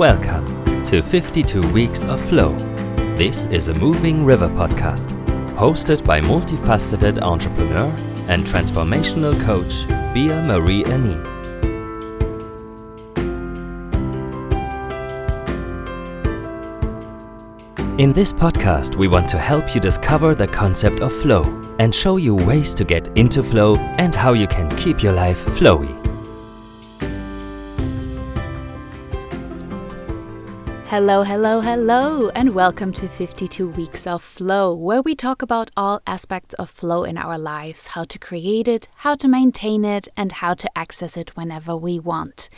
Welcome to 52 Weeks of Flow. This is a Moving River podcast, hosted by multifaceted entrepreneur and transformational coach Bea-Marie Aning. In this podcast, we want to help you discover the concept of flow and show you ways to get into flow and how you can keep your life flowy. Hello, hello, hello, and welcome to 52 Weeks of Flow, where we talk about all aspects of flow in our lives how to create it, how to maintain it, and how to access it whenever we want.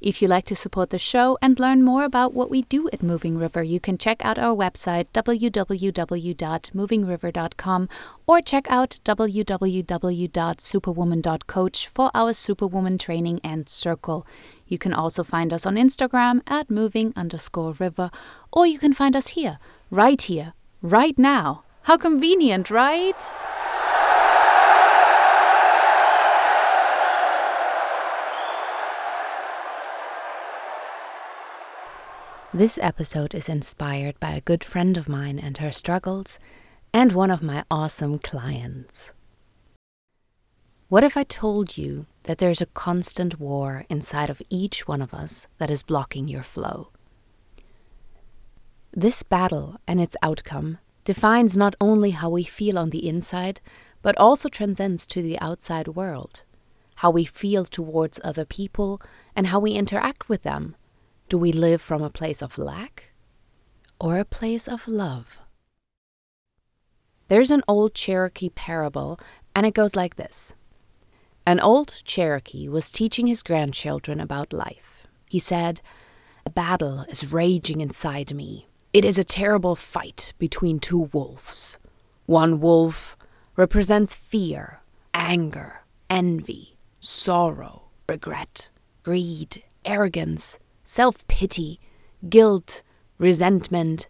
If you like to support the show and learn more about what we do at Moving River, you can check out our website www.movingriver.com or check out www.superwoman.coach for our Superwoman training and circle. You can also find us on Instagram at moving underscore river, or you can find us here, right here, right now. How convenient, right? This episode is inspired by a good friend of mine and her struggles, and one of my awesome clients. What if I told you that there's a constant war inside of each one of us that is blocking your flow? This battle and its outcome defines not only how we feel on the inside, but also transcends to the outside world. How we feel towards other people and how we interact with them. Do we live from a place of lack or a place of love? There's an old Cherokee parable, and it goes like this. An old Cherokee was teaching his grandchildren about life. He said, A battle is raging inside me. It is a terrible fight between two wolves. One wolf represents fear, anger, envy, sorrow, regret, greed, arrogance, self pity, guilt, resentment,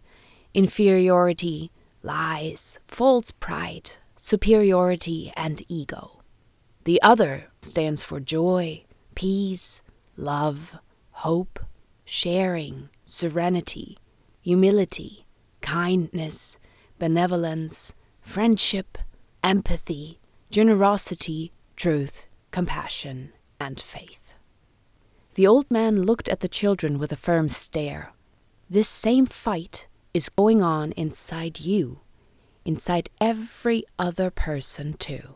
inferiority, lies, false pride, superiority, and ego. The other stands for joy, peace, love, hope, sharing, serenity, humility, kindness, benevolence, friendship, empathy, generosity, truth, compassion, and faith. The old man looked at the children with a firm stare. This same fight is going on inside you, inside every other person, too.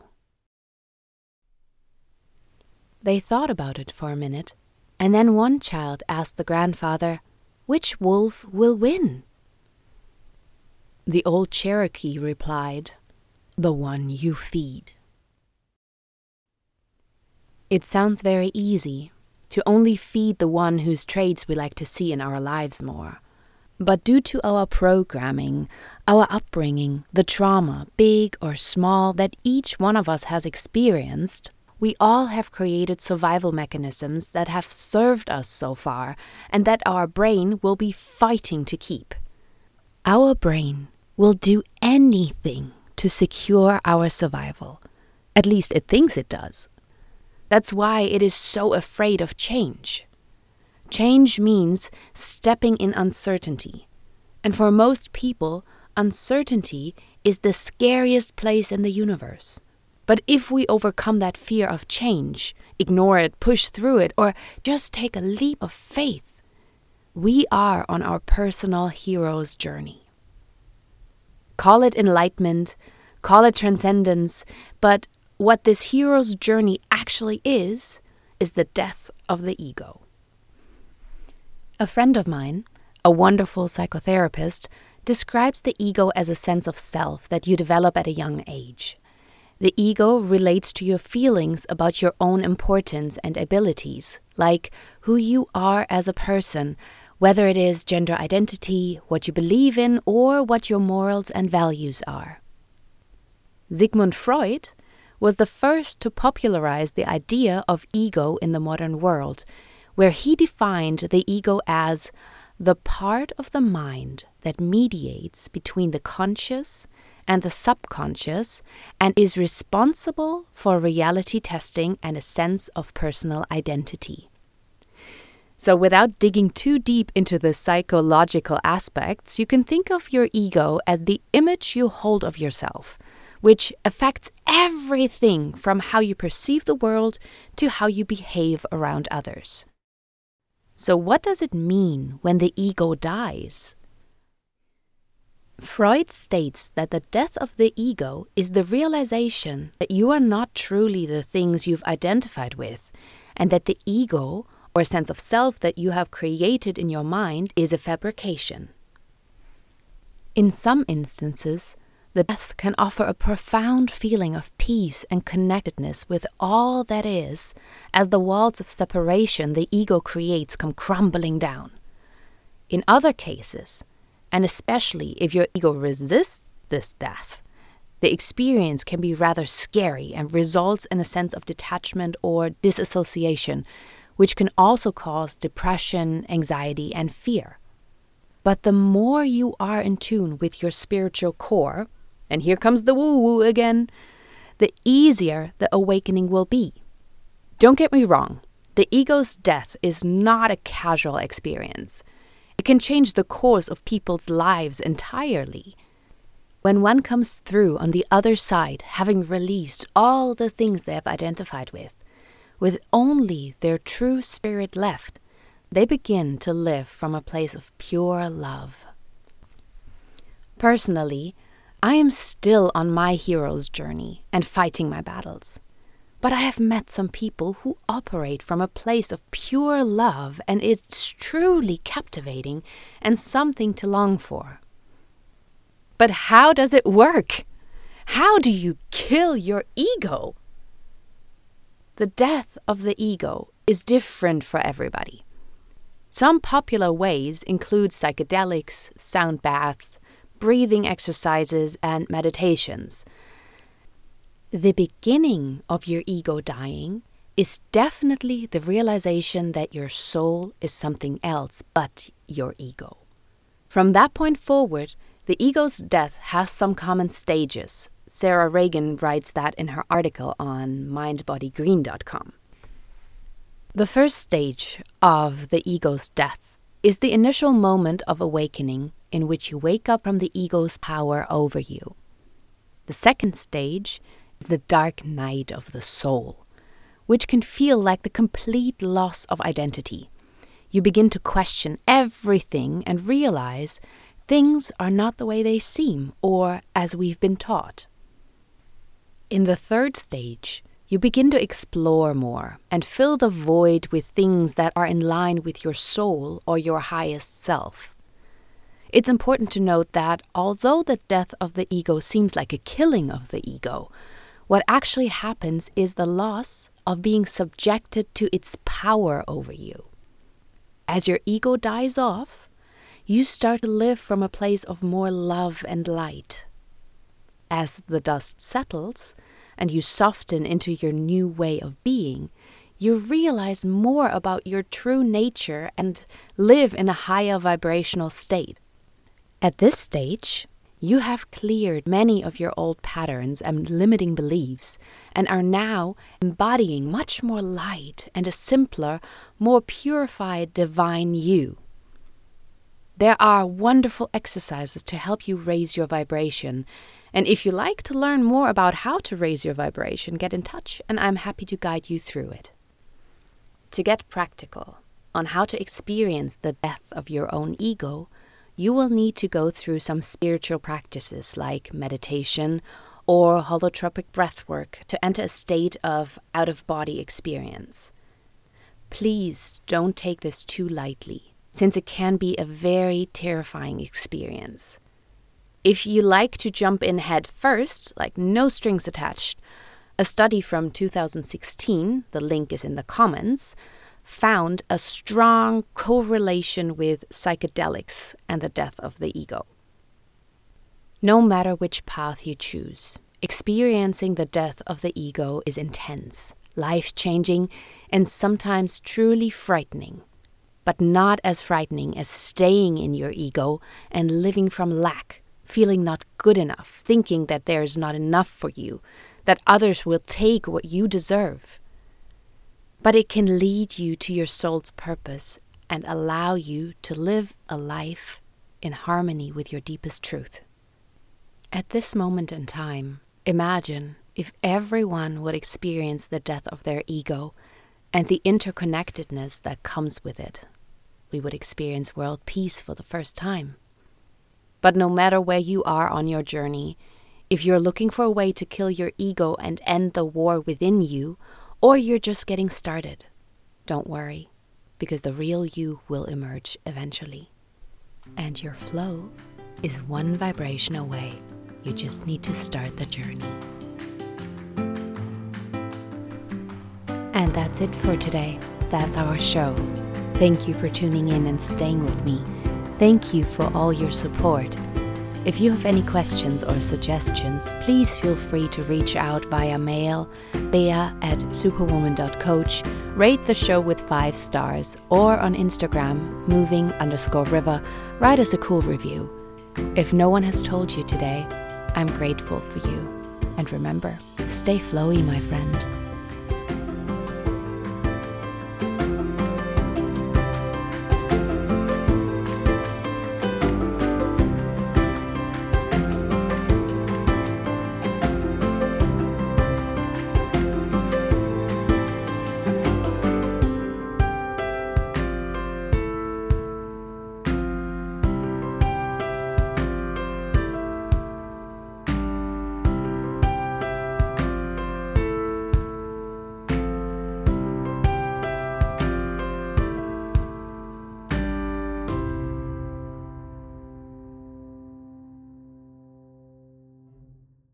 They thought about it for a minute, and then one child asked the grandfather, Which wolf will win? The old Cherokee replied, The one you feed. It sounds very easy to only feed the one whose traits we like to see in our lives more. But due to our programming, our upbringing, the trauma, big or small, that each one of us has experienced, we all have created survival mechanisms that have served us so far and that our brain will be fighting to keep. Our brain will do anything to secure our survival. At least it thinks it does. That's why it is so afraid of change. Change means stepping in uncertainty. And for most people, uncertainty is the scariest place in the universe. But if we overcome that fear of change, ignore it, push through it, or just take a leap of faith, we are on our personal hero's journey. Call it enlightenment, call it transcendence, but what this hero's journey actually is, is the death of the ego. A friend of mine, a wonderful psychotherapist, describes the ego as a sense of self that you develop at a young age. The ego relates to your feelings about your own importance and abilities, like who you are as a person, whether it is gender identity, what you believe in, or what your morals and values are. Sigmund Freud was the first to popularize the idea of ego in the modern world, where he defined the ego as the part of the mind that mediates between the conscious and the subconscious and is responsible for reality testing and a sense of personal identity. So, without digging too deep into the psychological aspects, you can think of your ego as the image you hold of yourself, which affects everything from how you perceive the world to how you behave around others. So, what does it mean when the ego dies? Freud states that the death of the ego is the realization that you are not truly the things you've identified with, and that the ego, or sense of self that you have created in your mind, is a fabrication. In some instances, the death can offer a profound feeling of peace and connectedness with all that is, as the walls of separation the ego creates come crumbling down. In other cases, and especially if your ego resists this death, the experience can be rather scary and results in a sense of detachment or disassociation, which can also cause depression, anxiety, and fear. But the more you are in tune with your spiritual core, and here comes the woo woo again, the easier the awakening will be. Don't get me wrong, the ego's death is not a casual experience. It can change the course of people's lives entirely. When one comes through on the other side, having released all the things they have identified with, with only their true spirit left, they begin to live from a place of pure love. Personally, I am still on my hero's journey and fighting my battles. But I have met some people who operate from a place of pure love, and it's truly captivating and something to long for. But how does it work? How do you kill your ego? The death of the ego is different for everybody. Some popular ways include psychedelics, sound baths, breathing exercises, and meditations. The beginning of your ego dying is definitely the realization that your soul is something else but your ego. From that point forward, the ego's death has some common stages. Sarah Regan writes that in her article on mindbodygreen.com. The first stage of the ego's death is the initial moment of awakening in which you wake up from the ego's power over you. The second stage is the dark night of the soul, which can feel like the complete loss of identity. You begin to question everything and realize things are not the way they seem or as we've been taught. In the third stage, you begin to explore more and fill the void with things that are in line with your soul or your highest self. It's important to note that although the death of the ego seems like a killing of the ego, what actually happens is the loss of being subjected to its power over you. As your ego dies off, you start to live from a place of more love and light. As the dust settles and you soften into your new way of being, you realize more about your true nature and live in a higher vibrational state. At this stage, you have cleared many of your old patterns and limiting beliefs and are now embodying much more light and a simpler, more purified divine you. There are wonderful exercises to help you raise your vibration. And if you like to learn more about how to raise your vibration, get in touch and I'm happy to guide you through it. To get practical on how to experience the death of your own ego, you will need to go through some spiritual practices like meditation or holotropic breathwork to enter a state of out of body experience. Please don't take this too lightly, since it can be a very terrifying experience. If you like to jump in head first, like no strings attached, a study from 2016, the link is in the comments, found a strong correlation with psychedelics and the death of the ego. No matter which path you choose, experiencing the death of the ego is intense, life changing, and sometimes truly frightening, but not as frightening as staying in your ego and living from lack, feeling not good enough, thinking that there is not enough for you, that others will take what you deserve. But it can lead you to your soul's purpose and allow you to live a life in harmony with your deepest truth. At this moment in time, imagine if everyone would experience the death of their ego and the interconnectedness that comes with it. We would experience world peace for the first time. But no matter where you are on your journey, if you're looking for a way to kill your ego and end the war within you, or you're just getting started, don't worry, because the real you will emerge eventually. And your flow is one vibration away. You just need to start the journey. And that's it for today. That's our show. Thank you for tuning in and staying with me. Thank you for all your support. If you have any questions or suggestions, please feel free to reach out via mail, bea at superwoman.coach, rate the show with five stars, or on Instagram, moving underscore river, write us a cool review. If no one has told you today, I'm grateful for you. And remember, stay flowy, my friend.